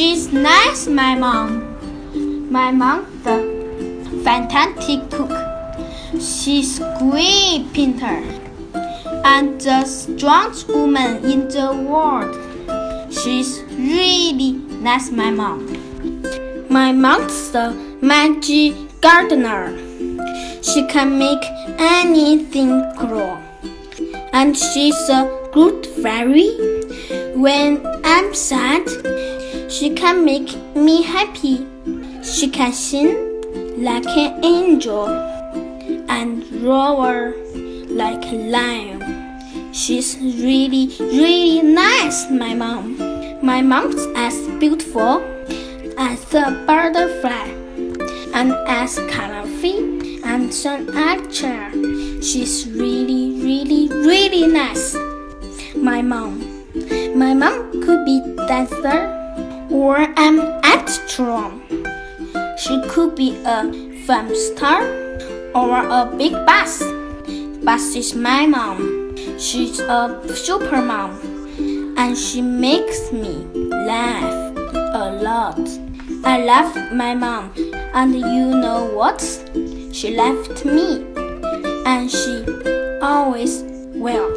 She's nice, my mom. My mom, the fantastic cook. She's great painter and the strongest woman in the world. She's really nice, my mom. My mom's the magic gardener. She can make anything grow. And she's a good fairy. When I'm sad, she can make me happy. She can sing like an angel and roar like a lion. She's really, really nice, my mom. My mom's as beautiful as a butterfly and as colorful as an archer. She's really, really, really nice. My mom. My mom could be dancer or an actor. She could be a film star or a big boss. But she's my mom. She's a super mom. And she makes me laugh a lot. I love my mom. And you know what? She left me. And she always will.